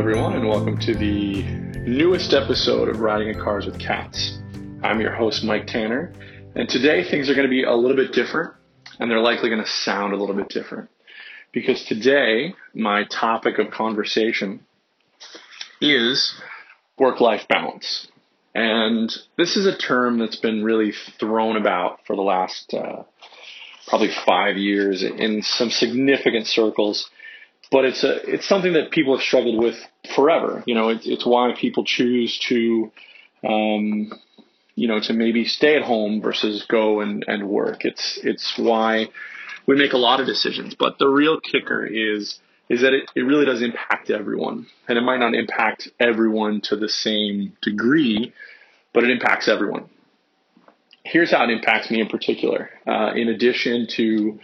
everyone, and welcome to the newest episode of Riding in Cars with Cats. I'm your host, Mike Tanner, and today things are going to be a little bit different, and they're likely going to sound a little bit different. Because today, my topic of conversation is work life balance. And this is a term that's been really thrown about for the last uh, probably five years in some significant circles but it's a it's something that people have struggled with forever. You know, it, it's why people choose to, um, you know, to maybe stay at home versus go and, and work. It's it's why we make a lot of decisions. But the real kicker is is that it, it really does impact everyone, and it might not impact everyone to the same degree, but it impacts everyone. Here's how it impacts me in particular. Uh, in addition to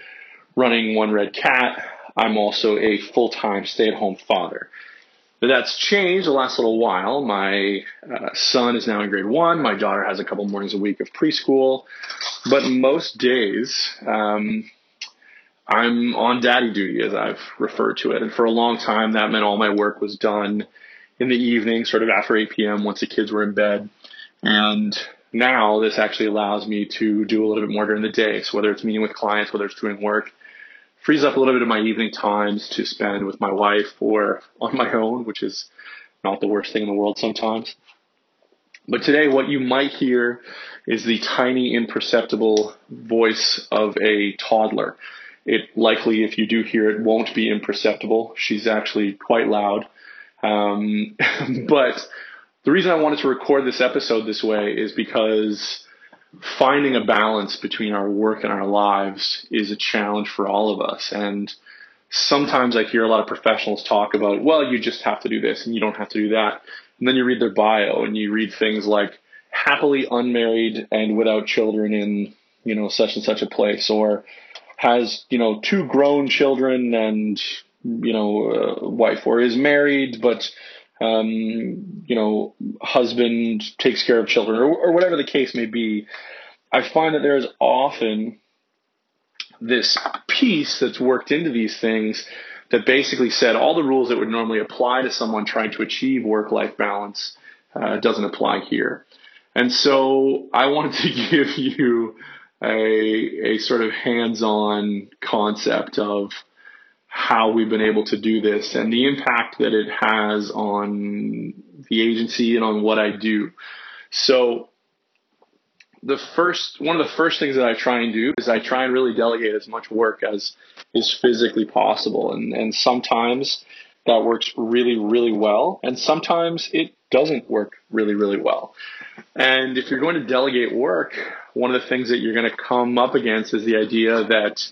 running One Red Cat, I'm also a full time stay at home father. But that's changed the last little while. My uh, son is now in grade one. My daughter has a couple mornings a week of preschool. But most days, um, I'm on daddy duty, as I've referred to it. And for a long time, that meant all my work was done in the evening, sort of after 8 p.m., once the kids were in bed. And now this actually allows me to do a little bit more during the day. So whether it's meeting with clients, whether it's doing work, frees up a little bit of my evening times to spend with my wife or on my own, which is not the worst thing in the world sometimes. But today, what you might hear is the tiny, imperceptible voice of a toddler. It likely, if you do hear it, won't be imperceptible. She's actually quite loud. Um, but the reason I wanted to record this episode this way is because finding a balance between our work and our lives is a challenge for all of us. And sometimes I hear a lot of professionals talk about, well, you just have to do this and you don't have to do that. And then you read their bio and you read things like happily unmarried and without children in, you know, such and such a place or has, you know, two grown children and, you know, a wife or is married, but um, you know, husband takes care of children, or, or whatever the case may be, I find that there is often this piece that's worked into these things that basically said all the rules that would normally apply to someone trying to achieve work life balance uh, doesn't apply here. And so I wanted to give you a, a sort of hands on concept of how we've been able to do this and the impact that it has on the agency and on what I do. So the first one of the first things that I try and do is I try and really delegate as much work as is physically possible and and sometimes that works really really well and sometimes it doesn't work really really well. And if you're going to delegate work, one of the things that you're going to come up against is the idea that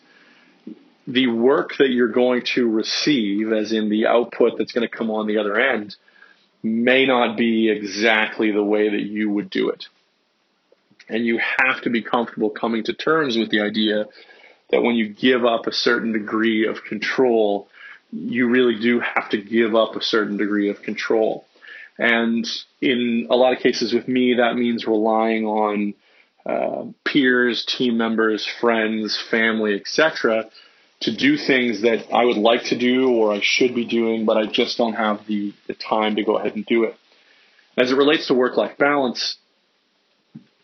the work that you're going to receive, as in the output that's going to come on the other end, may not be exactly the way that you would do it. And you have to be comfortable coming to terms with the idea that when you give up a certain degree of control, you really do have to give up a certain degree of control. And in a lot of cases with me, that means relying on uh, peers, team members, friends, family, etc., to do things that I would like to do or I should be doing, but I just don't have the, the time to go ahead and do it. As it relates to work life balance,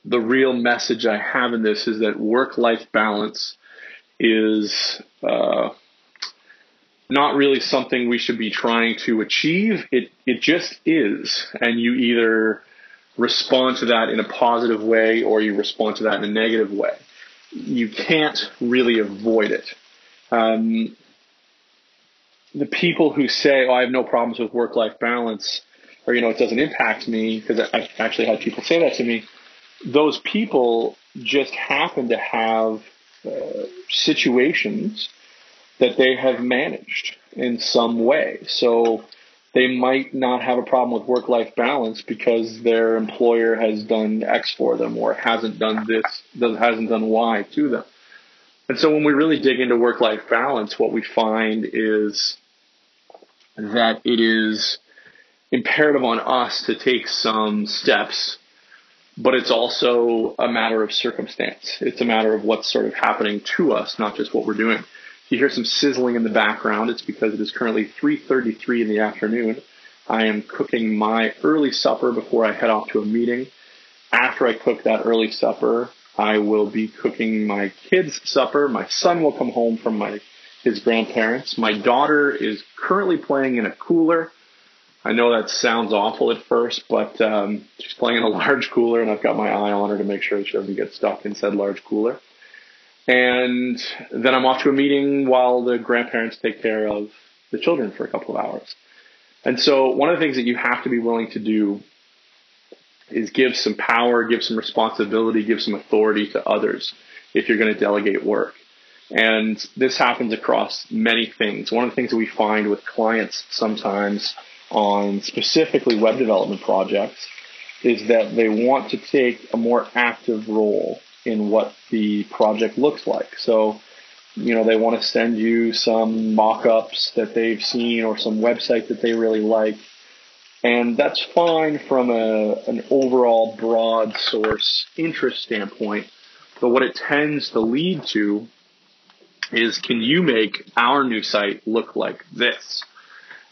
the real message I have in this is that work life balance is uh, not really something we should be trying to achieve. It, it just is. And you either respond to that in a positive way or you respond to that in a negative way. You can't really avoid it. Um, the people who say, "Oh, I have no problems with work-life balance," or you know, it doesn't impact me, because I've actually had people say that to me. Those people just happen to have uh, situations that they have managed in some way. So they might not have a problem with work life balance because their employer has done X for them or hasn't done this, hasn't done Y to them. And so when we really dig into work life balance, what we find is that it is imperative on us to take some steps, but it's also a matter of circumstance. It's a matter of what's sort of happening to us, not just what we're doing. If you hear some sizzling in the background, it's because it is currently 3:33 in the afternoon. I am cooking my early supper before I head off to a meeting. After I cook that early supper, I will be cooking my kids' supper. My son will come home from my his grandparents. My daughter is currently playing in a cooler. I know that sounds awful at first, but um, she's playing in a large cooler, and I've got my eye on her to make sure she doesn't get stuck in said large cooler. And then I'm off to a meeting while the grandparents take care of the children for a couple of hours. And so, one of the things that you have to be willing to do is give some power, give some responsibility, give some authority to others if you're going to delegate work. And this happens across many things. One of the things that we find with clients sometimes on specifically web development projects is that they want to take a more active role in what the project looks like. So, you know, they want to send you some mock ups that they've seen or some website that they really like and that's fine from a, an overall broad source interest standpoint. But what it tends to lead to is can you make our new site look like this?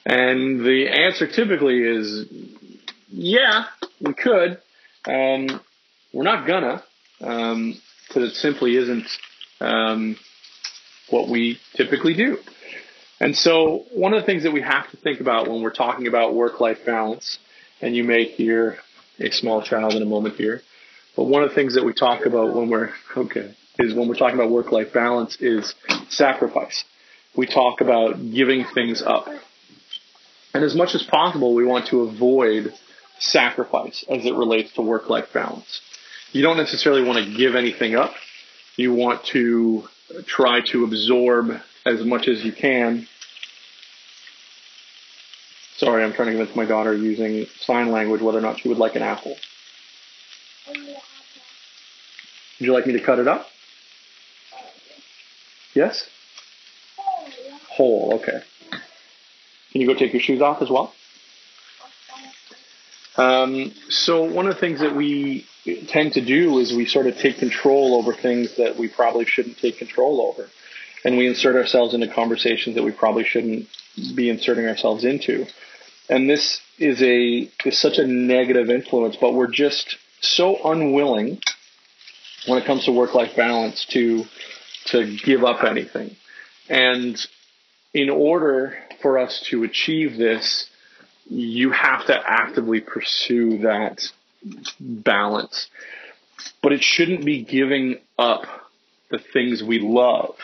And the answer typically is yeah, we could. Um, we're not gonna, because um, it simply isn't um, what we typically do. And so one of the things that we have to think about when we're talking about work-life balance, and you may hear a small child in a moment here, but one of the things that we talk about when we're, okay, is when we're talking about work-life balance is sacrifice. We talk about giving things up. And as much as possible, we want to avoid sacrifice as it relates to work-life balance. You don't necessarily want to give anything up. You want to try to absorb as much as you can. Sorry, I'm trying to convince my daughter using sign language whether or not she would like an apple. Would you like me to cut it up? Yes? Whole, okay. Can you go take your shoes off as well? Um, so one of the things that we tend to do is we sort of take control over things that we probably shouldn't take control over and we insert ourselves into conversations that we probably shouldn't be inserting ourselves into. And this is a is such a negative influence, but we're just so unwilling when it comes to work life balance to to give up anything. And in order for us to achieve this, you have to actively pursue that balance. But it shouldn't be giving up the things we love.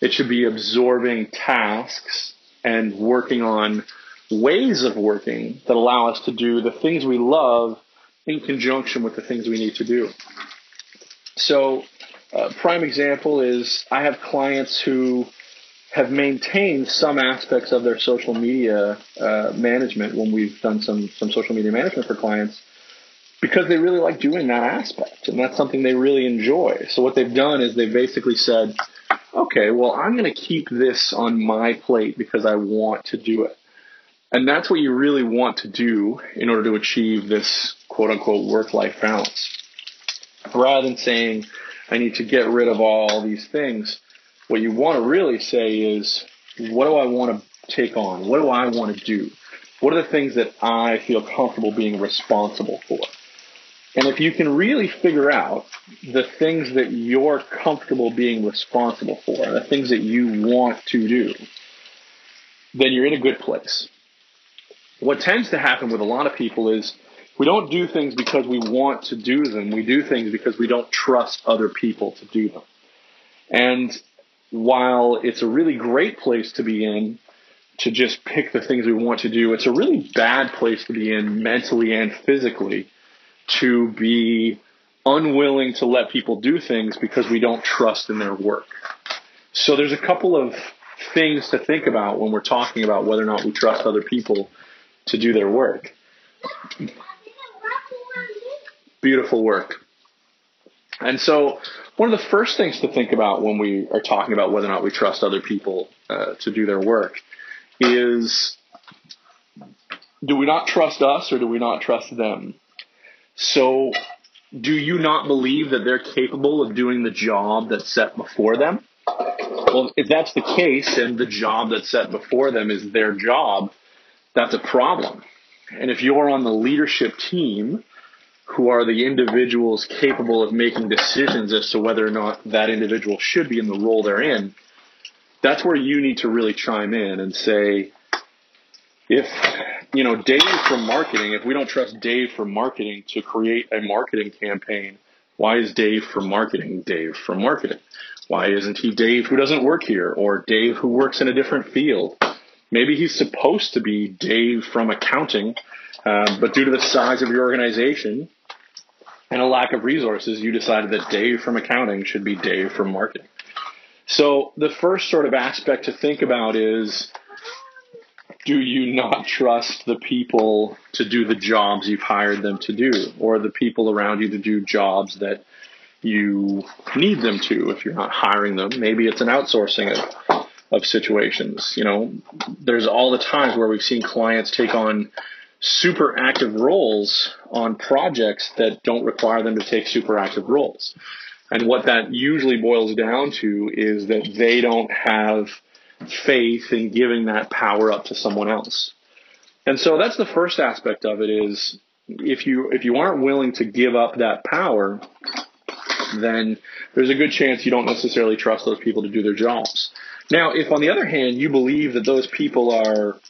It should be absorbing tasks and working on ways of working that allow us to do the things we love in conjunction with the things we need to do. So, a prime example is I have clients who have maintained some aspects of their social media uh, management when we've done some some social media management for clients because they really like doing that aspect and that's something they really enjoy. So what they've done is they've basically said, okay, well, I'm going to keep this on my plate because I want to do it. And that's what you really want to do in order to achieve this quote unquote work life balance. Rather than saying, I need to get rid of all these things, what you want to really say is, what do I want to take on? What do I want to do? What are the things that I feel comfortable being responsible for? And if you can really figure out the things that you're comfortable being responsible for, the things that you want to do, then you're in a good place. What tends to happen with a lot of people is we don't do things because we want to do them. We do things because we don't trust other people to do them. And while it's a really great place to be in to just pick the things we want to do, it's a really bad place to be in mentally and physically to be unwilling to let people do things because we don't trust in their work. So there's a couple of things to think about when we're talking about whether or not we trust other people to do their work. Beautiful work. And so, one of the first things to think about when we are talking about whether or not we trust other people uh, to do their work is do we not trust us or do we not trust them? So, do you not believe that they're capable of doing the job that's set before them? Well, if that's the case and the job that's set before them is their job, that's a problem. And if you're on the leadership team, who are the individuals capable of making decisions as to whether or not that individual should be in the role they're in, that's where you need to really chime in and say, if, you know, Dave from marketing, if we don't trust Dave from marketing to create a marketing campaign, why is Dave from marketing Dave from marketing? Why isn't he Dave who doesn't work here or Dave who works in a different field? Maybe he's supposed to be Dave from accounting, uh, but due to the size of your organization, and a lack of resources, you decided that Dave from accounting should be Dave from marketing. So the first sort of aspect to think about is do you not trust the people to do the jobs you've hired them to do or the people around you to do jobs that you need them to if you're not hiring them maybe it's an outsourcing of, of situations you know there's all the times where we've seen clients take on super active roles on projects that don't require them to take super active roles. And what that usually boils down to is that they don't have faith in giving that power up to someone else. And so that's the first aspect of it is if you if you aren't willing to give up that power, then there's a good chance you don't necessarily trust those people to do their jobs. Now, if on the other hand you believe that those people are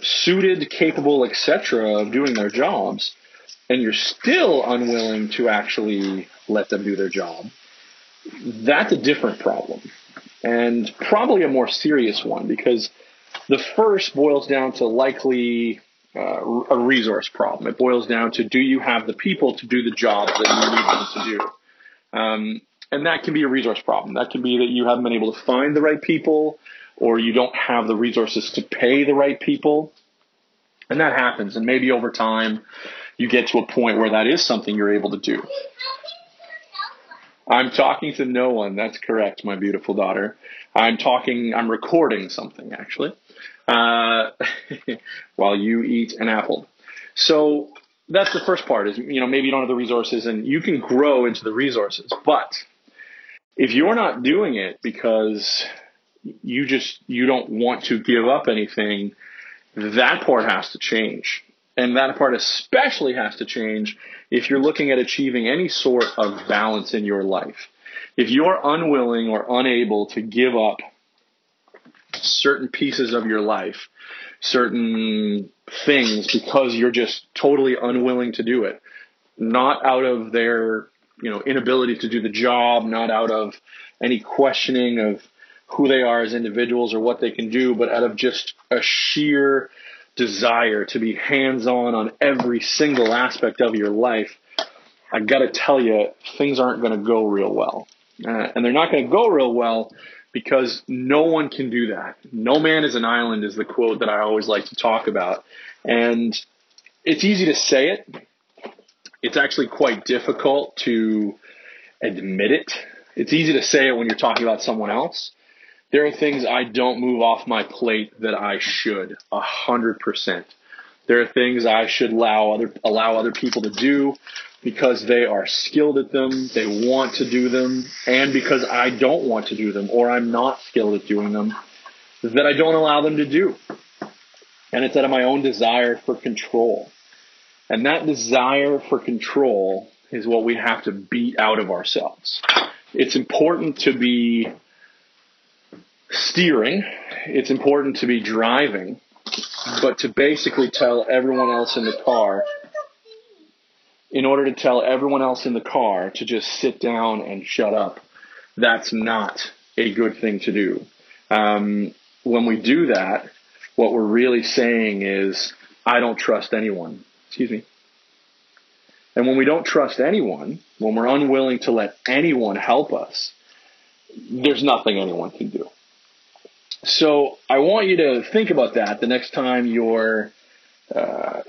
suited, capable, etc., of doing their jobs, and you're still unwilling to actually let them do their job, that's a different problem. And probably a more serious one because the first boils down to likely uh, a resource problem. It boils down to do you have the people to do the jobs that you need them to do? Um, and that can be a resource problem. That can be that you haven't been able to find the right people or you don't have the resources to pay the right people. And that happens. And maybe over time, you get to a point where that is something you're able to do. I'm talking to no one. That's correct, my beautiful daughter. I'm talking, I'm recording something actually, uh, while you eat an apple. So that's the first part is, you know, maybe you don't have the resources and you can grow into the resources. But if you're not doing it because you just you don't want to give up anything, that part has to change. And that part especially has to change if you're looking at achieving any sort of balance in your life. If you're unwilling or unable to give up certain pieces of your life, certain things because you're just totally unwilling to do it, not out of their, you know, inability to do the job, not out of any questioning of who they are as individuals or what they can do, but out of just a sheer desire to be hands on on every single aspect of your life, I got to tell you, things aren't going to go real well. Uh, and they're not going to go real well because no one can do that. No man is an island is the quote that I always like to talk about. And it's easy to say it. It's actually quite difficult to admit it. It's easy to say it when you're talking about someone else there are things I don't move off my plate that I should, a hundred percent. There are things I should allow other allow other people to do because they are skilled at them, they want to do them, and because I don't want to do them or I'm not skilled at doing them, that I don't allow them to do. And it's out of my own desire for control. And that desire for control is what we have to beat out of ourselves. It's important to be steering, it's important to be driving, but to basically tell everyone else in the car, in order to tell everyone else in the car to just sit down and shut up, that's not a good thing to do. Um, when we do that, what we're really saying is, I don't trust anyone. Excuse me. And when we don't trust anyone, when we're unwilling to let anyone help us, there's nothing anyone can do. So I want you to think about that the next time you're uh,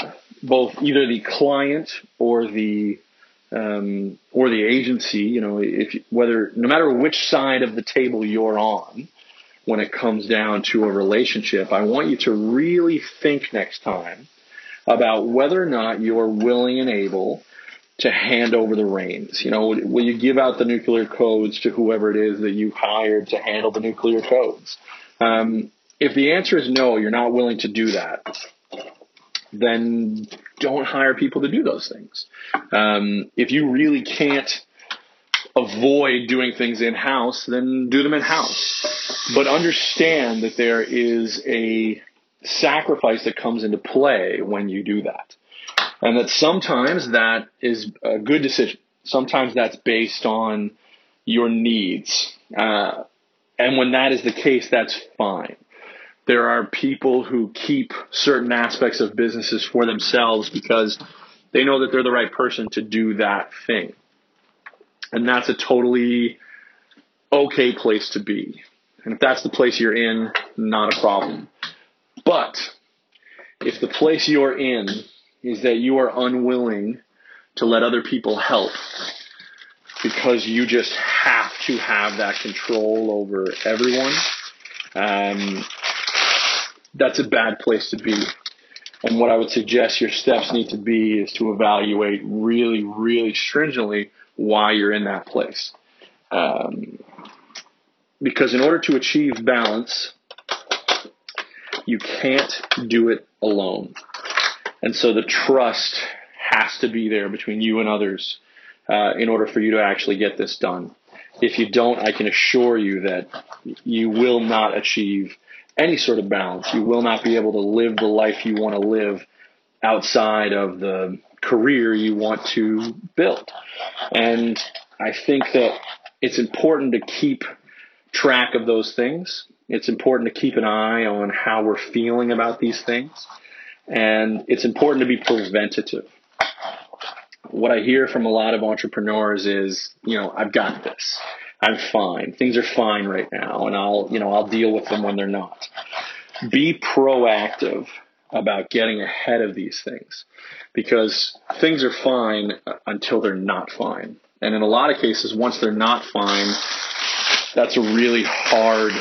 both either the client or the um, or the agency. You know, if whether no matter which side of the table you're on when it comes down to a relationship, I want you to really think next time about whether or not you're willing and able to hand over the reins. You know, will you give out the nuclear codes to whoever it is that you hired to handle the nuclear codes? Um, if the answer is no, you're not willing to do that, then don't hire people to do those things. Um, if you really can't avoid doing things in house, then do them in house. But understand that there is a sacrifice that comes into play when you do that. And that sometimes that is a good decision. Sometimes that's based on your needs. Uh, and when that is the case, that's fine. There are people who keep certain aspects of businesses for themselves because they know that they're the right person to do that thing. And that's a totally okay place to be. And if that's the place you're in, not a problem. But if the place you're in is that you are unwilling to let other people help because you just have to have that control over everyone, um, that's a bad place to be. And what I would suggest your steps need to be is to evaluate really, really stringently why you're in that place. Um, because in order to achieve balance, you can't do it alone. And so the trust has to be there between you and others uh, in order for you to actually get this done. If you don't, I can assure you that you will not achieve any sort of balance. You will not be able to live the life you want to live outside of the career you want to build. And I think that it's important to keep track of those things. It's important to keep an eye on how we're feeling about these things. And it's important to be preventative. What I hear from a lot of entrepreneurs is, you know, I've got this. I'm fine. Things are fine right now and I'll, you know, I'll deal with them when they're not. Be proactive about getting ahead of these things because things are fine until they're not fine. And in a lot of cases, once they're not fine, that's a really hard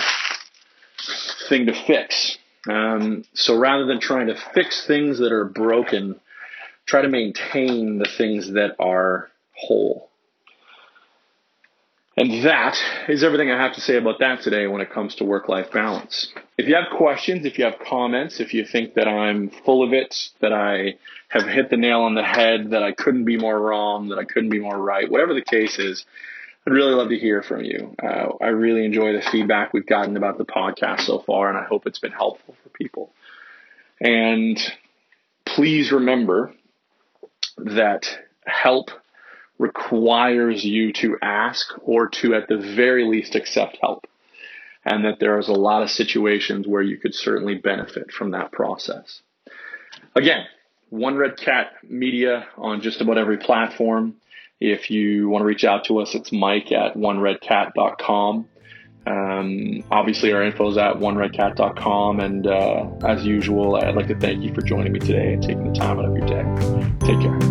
thing to fix. Um, so rather than trying to fix things that are broken, try to maintain the things that are whole. And that is everything I have to say about that today when it comes to work life balance. If you have questions, if you have comments, if you think that I'm full of it, that I have hit the nail on the head, that I couldn't be more wrong, that I couldn't be more right, whatever the case is, I'd really love to hear from you. Uh, I really enjoy the feedback we've gotten about the podcast so far, and I hope it's been helpful for people. And please remember that help requires you to ask or to, at the very least, accept help. And that there is a lot of situations where you could certainly benefit from that process. Again, One Red Cat Media on just about every platform. If you want to reach out to us, it's mike at oneredcat.com. Um, obviously, our info is at oneredcat.com. And uh, as usual, I'd like to thank you for joining me today and taking the time out of your day. Take care.